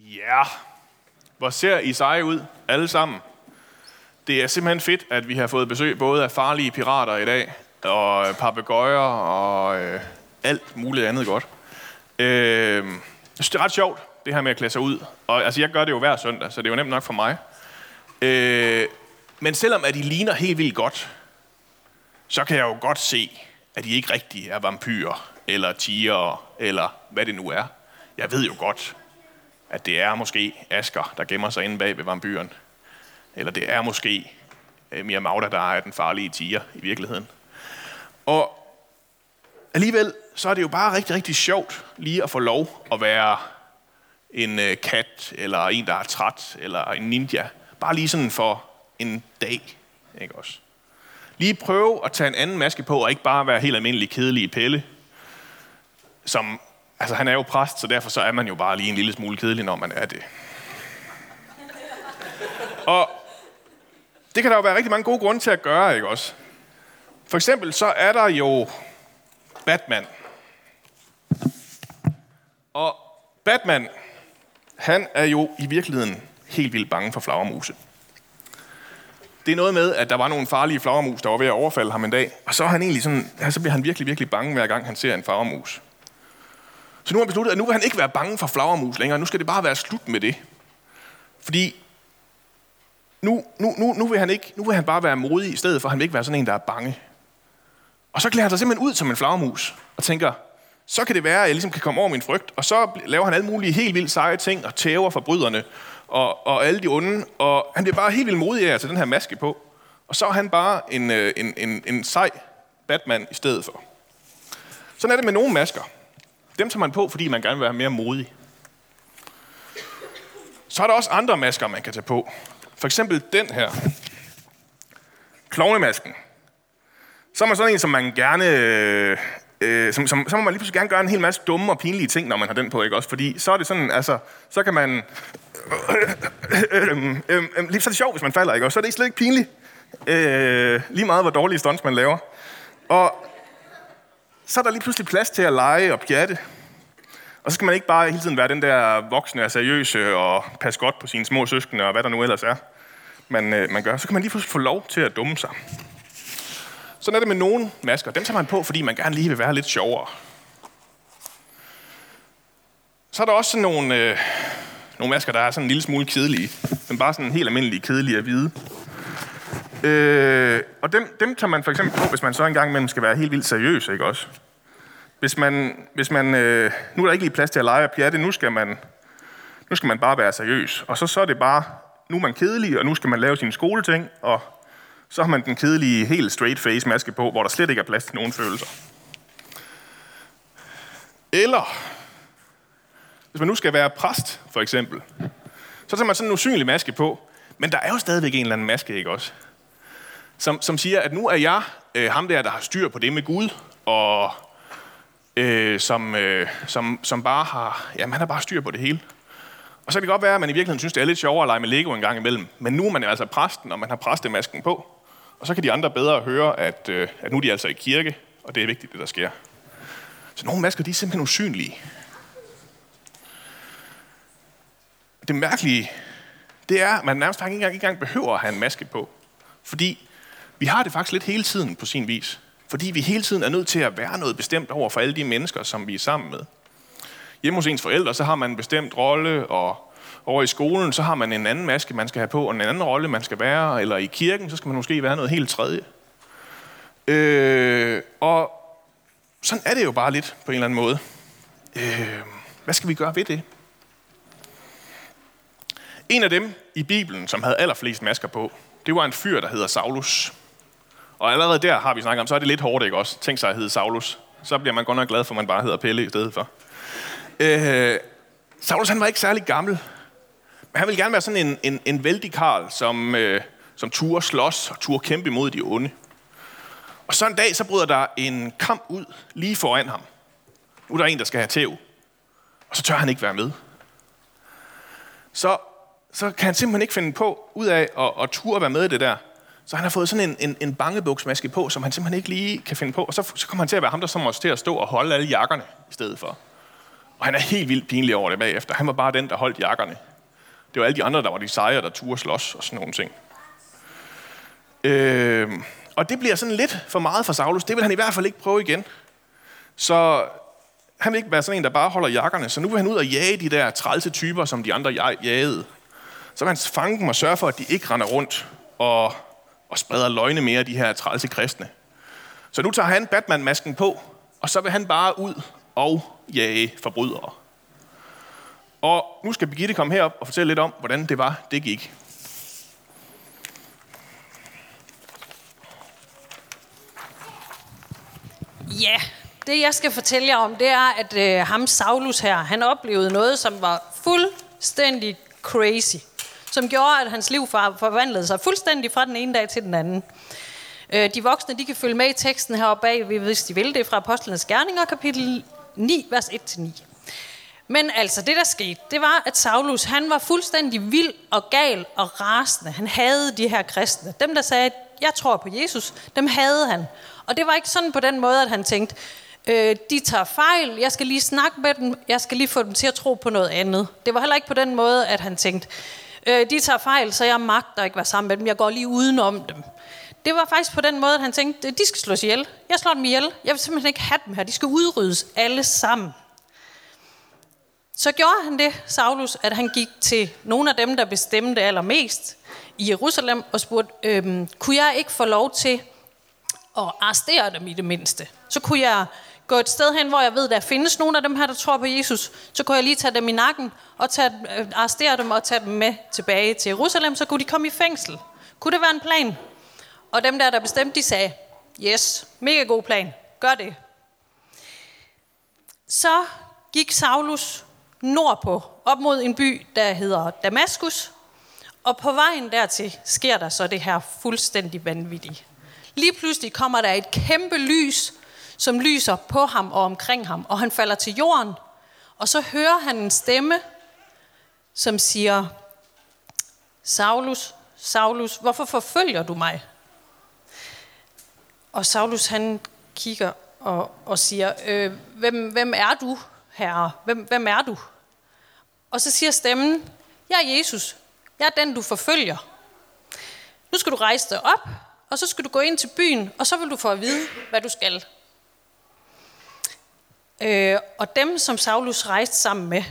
Ja, hvor ser I seje ud, alle sammen. Det er simpelthen fedt, at vi har fået besøg både af farlige pirater i dag, og øh, papegøjer og øh, alt muligt andet godt. Øh, jeg synes, det er ret sjovt, det her med at klæde sig ud. Og altså, jeg gør det jo hver søndag, så det er jo nemt nok for mig. Øh, men selvom at I ligner helt vildt godt, så kan jeg jo godt se, at de ikke rigtig er vampyrer, eller tiger, eller hvad det nu er. Jeg ved jo godt, at det er måske Asker, der gemmer sig inde bag ved vampyren. Eller det er måske øh, Mia Magda, der er den farlige tiger i virkeligheden. Og alligevel, så er det jo bare rigtig, rigtig sjovt lige at få lov at være en øh, kat, eller en, der er træt, eller en ninja. Bare lige sådan for en dag, ikke også? Lige prøve at tage en anden maske på, og ikke bare være helt almindelig kedelig pelle, som, altså han er jo præst, så derfor så er man jo bare lige en lille smule kedelig, når man er det. Og det kan der jo være rigtig mange gode grunde til at gøre, ikke også? For eksempel så er der jo Batman. Og Batman, han er jo i virkeligheden helt vildt bange for flagermuse. Det er noget med, at der var nogle farlige flagermus, der var ved at overfalde ham en dag, og så, er han egentlig sådan, ja, så bliver han virkelig, virkelig bange, hver gang han ser en flagermus. Så nu har han besluttet, at nu vil han ikke være bange for flagermus længere. Nu skal det bare være slut med det. Fordi nu, nu, nu, nu, vil han ikke, nu vil han bare være modig, i stedet for han vil ikke være sådan en, der er bange. Og så klæder han sig simpelthen ud som en flagermus, og tænker, så kan det være, at jeg ligesom kan komme over min frygt. Og så laver han alle mulige helt vildt seje ting, og tæver forbryderne, og, og alle de onde. Og han bliver bare helt vildt modig af at tage den her maske på. Og så er han bare en, øh, en, en, en sej Batman i stedet for. Sådan er det med nogle masker. Dem tager man på, fordi man gerne vil være mere modig. Så er der også andre masker, man kan tage på. For eksempel den her. Klovnemasken. Så er man sådan en, som man gerne... Øh, øh som, som, så må man lige pludselig gerne gøre en hel masse dumme og pinlige ting, når man har den på, ikke også? Fordi så er det sådan, altså, så kan man... Øh, øh, øh, øh, så er det sjovt, hvis man falder, ikke også? Så er det slet ikke pinligt. Øh, lige meget, hvor dårlige stunts man laver. Og så er der lige pludselig plads til at lege og pjatte. Og så skal man ikke bare hele tiden være den der voksne og seriøse og passe godt på sine små søskende og hvad der nu ellers er, man, øh, man gør. Så kan man lige pludselig få lov til at dumme sig. Sådan er det med nogle masker. Dem tager man på, fordi man gerne lige vil være lidt sjovere. Så er der også sådan nogle, øh, nogle masker, der er sådan en lille smule kedelige. Men bare sådan helt almindelige, kedelige at hvide. Øh, og dem, dem tager man for eksempel på, hvis man så engang imellem skal være helt vildt seriøs, ikke også? Hvis man, hvis man øh, nu er der ikke lige plads til at lege og pjatte, nu skal man, nu skal man bare være seriøs. Og så, så er det bare, nu er man kedelig, og nu skal man lave sine skoleting, og så har man den kedelige, helt straight face maske på, hvor der slet ikke er plads til nogen følelser. Eller, hvis man nu skal være præst, for eksempel, så tager man sådan en usynlig maske på, men der er jo stadigvæk en eller anden maske, ikke også? Som, som siger, at nu er jeg øh, ham der, der har styr på det med Gud, og øh, som, øh, som, som bare har, ja, man har bare styr på det hele. Og så kan det godt være, at man i virkeligheden synes, det er lidt sjovere at lege med Lego en gang imellem. Men nu er man altså præsten, og man har præstemasken på. Og så kan de andre bedre høre, at, øh, at nu er de altså i kirke, og det er vigtigt, det der sker. Så nogle masker, de er simpelthen usynlige. Det mærkelige, det er, at man nærmest ikke engang, ikke engang behøver at have en maske på. Fordi vi har det faktisk lidt hele tiden på sin vis. Fordi vi hele tiden er nødt til at være noget bestemt over for alle de mennesker, som vi er sammen med. Hjemme hos ens forældre, så har man en bestemt rolle, og over i skolen, så har man en anden maske, man skal have på, og en anden rolle, man skal være, eller i kirken, så skal man måske være noget helt tredje. Øh, og sådan er det jo bare lidt på en eller anden måde. Øh, hvad skal vi gøre ved det? En af dem i Bibelen, som havde allerflest masker på, det var en fyr, der hedder Saulus. Og allerede der har vi snakket om, så er det lidt hårdt, ikke også? Tænk sig at hedde Saulus. Så bliver man godt nok glad for, at man bare hedder Pelle i stedet for. Øh, Saulus han var ikke særlig gammel, men han ville gerne være sådan en, en, en vældig karl, som, øh, som turde slås og turde kæmpe imod de onde. Og så en dag, så bryder der en kamp ud lige foran ham. Nu er der en, der skal have tæv. Og så tør han ikke være med. Så, så kan han simpelthen ikke finde på ud af at, at turde være med i det der. Så han har fået sådan en, en, en bangebuksmaske på, som han simpelthen ikke lige kan finde på. Og så, så kommer han til at være ham, der som også til at stå og holde alle jakkerne i stedet for. Og han er helt vildt pinlig over det bagefter. Han var bare den, der holdt jakkerne. Det var alle de andre, der var de sejere, der turde slås og sådan nogle ting. Øh, og det bliver sådan lidt for meget for Saulus. Det vil han i hvert fald ikke prøve igen. Så han vil ikke være sådan en, der bare holder jakkerne. Så nu vil han ud og jage de der trælse typer, som de andre jagede. Så vil han fange dem og sørge for, at de ikke render rundt og, og spreder løgne mere af de her trælse kristne. Så nu tager han Batman-masken på, og så vil han bare ud og jage forbrydere. Og nu skal Birgitte komme herop og fortælle lidt om, hvordan det var, det gik. Ja, det jeg skal fortælle jer om, det er, at øh, ham Saulus her, han oplevede noget, som var fuldstændig crazy. Som gjorde, at hans liv forvandlede sig fuldstændig fra den ene dag til den anden. Øh, de voksne, de kan følge med i teksten heroppe bag, hvis de vil. Det er fra Apostlenes Gerninger, kapitel 9, vers 1-9. Men altså, det der skete, det var, at Saulus, han var fuldstændig vild og gal og rasende. Han havde de her kristne. Dem, der sagde, jeg tror på Jesus, dem havde han. Og det var ikke sådan på den måde, at han tænkte, øh, de tager fejl, jeg skal lige snakke med dem, jeg skal lige få dem til at tro på noget andet. Det var heller ikke på den måde, at han tænkte, øh, de tager fejl, så jeg magter ikke være sammen med dem, jeg går lige udenom dem. Det var faktisk på den måde, at han tænkte, de skal slås ihjel. Jeg slår dem ihjel. Jeg vil simpelthen ikke have dem her. De skal udryddes alle sammen. Så gjorde han det, Saulus, at han gik til nogle af dem, der bestemte allermest i Jerusalem, og spurgte, øhm, kunne jeg ikke få lov til at arrestere dem i det mindste? Så kunne jeg gå et sted hen, hvor jeg ved, der findes nogle af dem her, der tror på Jesus. Så kunne jeg lige tage dem i nakken og tage, øh, arrestere dem og tage dem med tilbage til Jerusalem, så kunne de komme i fængsel. Kunne det være en plan? Og dem der, der bestemte, de sagde, yes, mega god plan, gør det. Så gik Saulus nordpå, op mod en by, der hedder Damaskus. Og på vejen dertil sker der så det her fuldstændig vanvittige. Lige pludselig kommer der et kæmpe lys, som lyser på ham og omkring ham, og han falder til jorden. Og så hører han en stemme, som siger, Saulus, Saulus, hvorfor forfølger du mig? Og Saulus han kigger og, og siger, øh, hvem, hvem er du, herre? Hvem, hvem er du? Og så siger stemmen, jeg er Jesus. Jeg er den, du forfølger. Nu skal du rejse dig op, og så skal du gå ind til byen, og så vil du få at vide, hvad du skal. Øh, og dem, som Saulus rejste sammen med,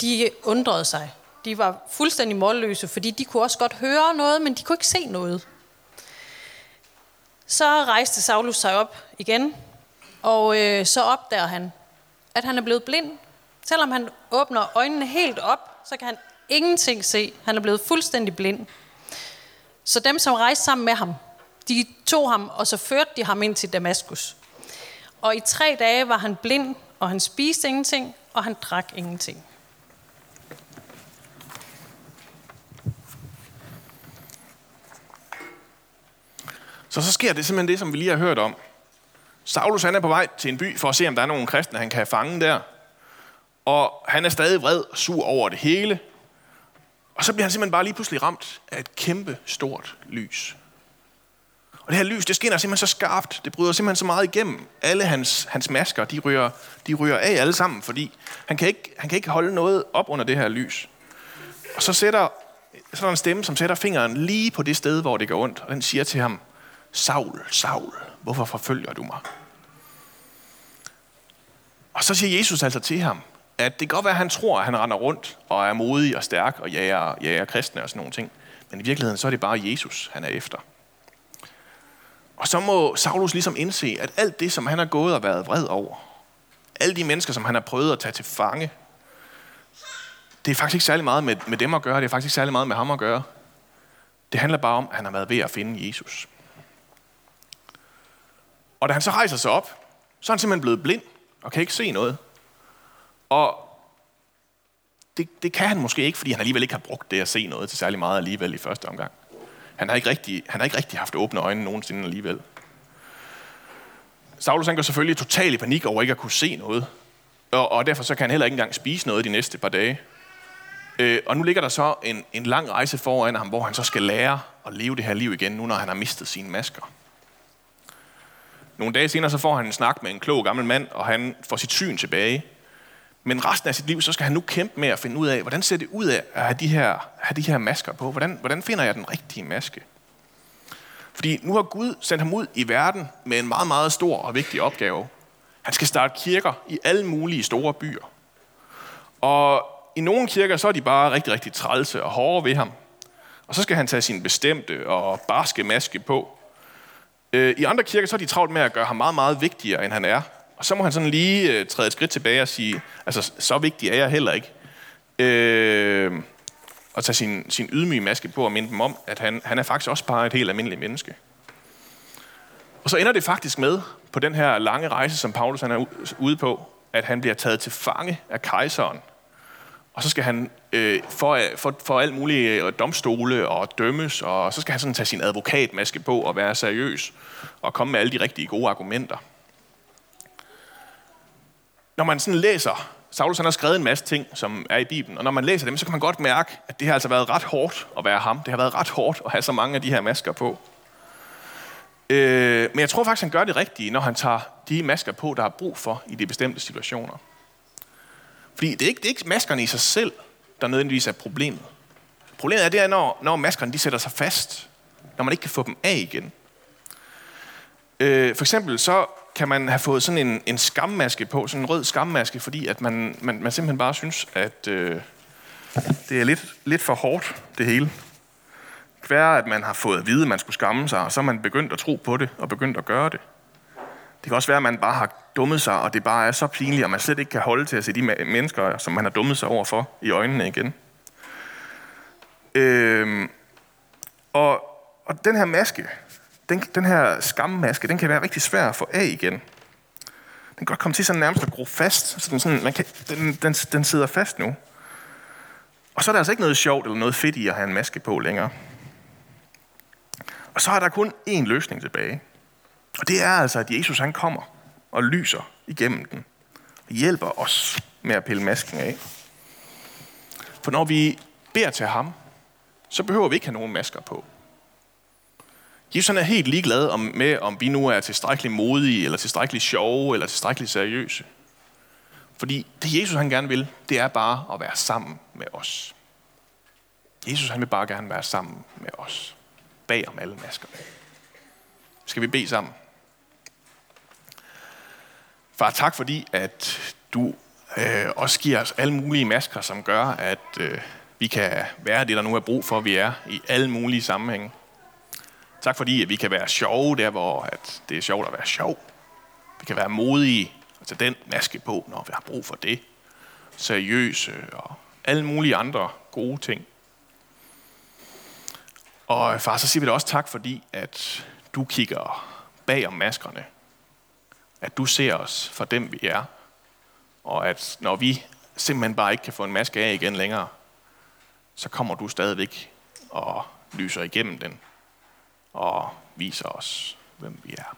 de undrede sig. De var fuldstændig målløse, fordi de kunne også godt høre noget, men de kunne ikke se noget. Så rejste Saulus sig op igen, og øh, så opdager han, at han er blevet blind. Selvom han åbner øjnene helt op, så kan han ingenting se. Han er blevet fuldstændig blind. Så dem, som rejste sammen med ham, de tog ham, og så førte de ham ind til Damaskus. Og i tre dage var han blind, og han spiste ingenting, og han drak ingenting. Så så sker det simpelthen det, som vi lige har hørt om. Saulus han er på vej til en by for at se, om der er nogle kristne, han kan fange der. Og han er stadig vred og sur over det hele. Og så bliver han simpelthen bare lige pludselig ramt af et kæmpe stort lys. Og det her lys, det skinner simpelthen så skarpt. Det bryder simpelthen så meget igennem. Alle hans, hans masker, de ryger, de ryger af alle sammen, fordi han kan, ikke, han kan ikke holde noget op under det her lys. Og så sætter så er der en stemme, som sætter fingeren lige på det sted, hvor det går ondt. Og den siger til ham, Saul, Saul, hvorfor forfølger du mig? Og så siger Jesus altså til ham, at det kan godt være, at han tror, at han render rundt og er modig og stærk og jager, jager kristne og sådan nogle ting. Men i virkeligheden, så er det bare Jesus, han er efter. Og så må Saulus ligesom indse, at alt det, som han har gået og været vred over, alle de mennesker, som han har prøvet at tage til fange, det er faktisk ikke særlig meget med, med dem at gøre, det er faktisk ikke særlig meget med ham at gøre. Det handler bare om, at han har været ved at finde Jesus. Og da han så rejser sig op, så er han simpelthen blevet blind og kan ikke se noget. Og det, det kan han måske ikke, fordi han alligevel ikke har brugt det at se noget til særlig meget alligevel i første omgang. Han har ikke rigtig, han har ikke rigtig haft åbne øjne nogensinde alligevel. Saulus han går selvfølgelig totalt i panik over ikke at kunne se noget. Og, og derfor så kan han heller ikke engang spise noget de næste par dage. Øh, og nu ligger der så en, en lang rejse foran ham, hvor han så skal lære at leve det her liv igen, nu når han har mistet sine masker. Nogle dage senere så får han en snak med en klog gammel mand, og han får sit syn tilbage. Men resten af sit liv, så skal han nu kæmpe med at finde ud af, hvordan ser det ud af at have de her, have de her masker på? Hvordan, hvordan finder jeg den rigtige maske? Fordi nu har Gud sendt ham ud i verden med en meget, meget stor og vigtig opgave. Han skal starte kirker i alle mulige store byer. Og i nogle kirker, så er de bare rigtig, rigtig trælse og hårde ved ham. Og så skal han tage sin bestemte og barske maske på. Øh, I andre kirker, så er de travlt med at gøre ham meget, meget vigtigere, end han er. Og så må han sådan lige øh, træde et skridt tilbage og sige, altså, så vigtig er jeg heller ikke. Øh, og tage sin, sin ydmyge maske på og minde dem om, at han, han er faktisk også bare et helt almindeligt menneske. Og så ender det faktisk med, på den her lange rejse, som Paulus han er ude på, at han bliver taget til fange af kejseren. Og så skal han øh, for, for, for alt muligt øh, domstole og dømmes, og så skal han sådan tage sin advokatmaske på og være seriøs og komme med alle de rigtige gode argumenter. Når man sådan læser, Saulus han har skrevet en masse ting, som er i Bibelen, og når man læser dem, så kan man godt mærke, at det har altså været ret hårdt at være ham. Det har været ret hårdt at have så mange af de her masker på. Øh, men jeg tror faktisk, han gør det rigtige, når han tager de masker på, der er brug for i de bestemte situationer. Fordi det er ikke, det er ikke maskerne i sig selv, der nødvendigvis er problemet. Problemet er, det er, når, når maskerne de sætter sig fast, når man ikke kan få dem af igen. Øh, for eksempel så kan man have fået sådan en, en skammaske på, sådan en rød skammaske, fordi at man, man, man simpelthen bare synes, at øh, det er lidt, lidt for hårdt, det hele. Det at man har fået at vide, at man skulle skamme sig, og så er man begyndt at tro på det, og begyndt at gøre det. Det kan også være, at man bare har dummet sig, og det bare er så pinligt, at man slet ikke kan holde til at se de mennesker, som man har dummet sig over for, i øjnene igen. Øhm, og, og den her maske, den, den her skammaske, den kan være rigtig svær at få af igen. Den kan godt komme til sådan nærmest at gro fast. Så den, sådan, man kan, den, den, den sidder fast nu. Og så er der altså ikke noget sjovt eller noget fedt i at have en maske på længere. Og så er der kun én løsning tilbage. Og det er altså, at Jesus han kommer og lyser igennem den. Og hjælper os med at pille masken af. For når vi beder til ham, så behøver vi ikke have nogen masker på. Jesus han er helt ligeglad om, med, om vi nu er tilstrækkeligt modige, eller tilstrækkeligt sjove, eller tilstrækkeligt seriøse. Fordi det Jesus han gerne vil, det er bare at være sammen med os. Jesus han vil bare gerne være sammen med os. Bag om alle masker. Skal vi bede sammen? Far, tak fordi, at du øh, også giver os alle mulige masker, som gør, at øh, vi kan være det, der nu er brug for, at vi er i alle mulige sammenhænge. Tak fordi, at vi kan være sjove der, hvor at det er sjovt at være sjov. Vi kan være modige og tage den maske på, når vi har brug for det. Seriøse og alle mulige andre gode ting. Og øh, far, så siger vi dig også tak, fordi at du kigger bag om maskerne. At du ser os for dem, vi er. Og at når vi simpelthen bare ikke kan få en maske af igen længere, så kommer du stadigvæk og lyser igennem den og viser os, hvem vi er.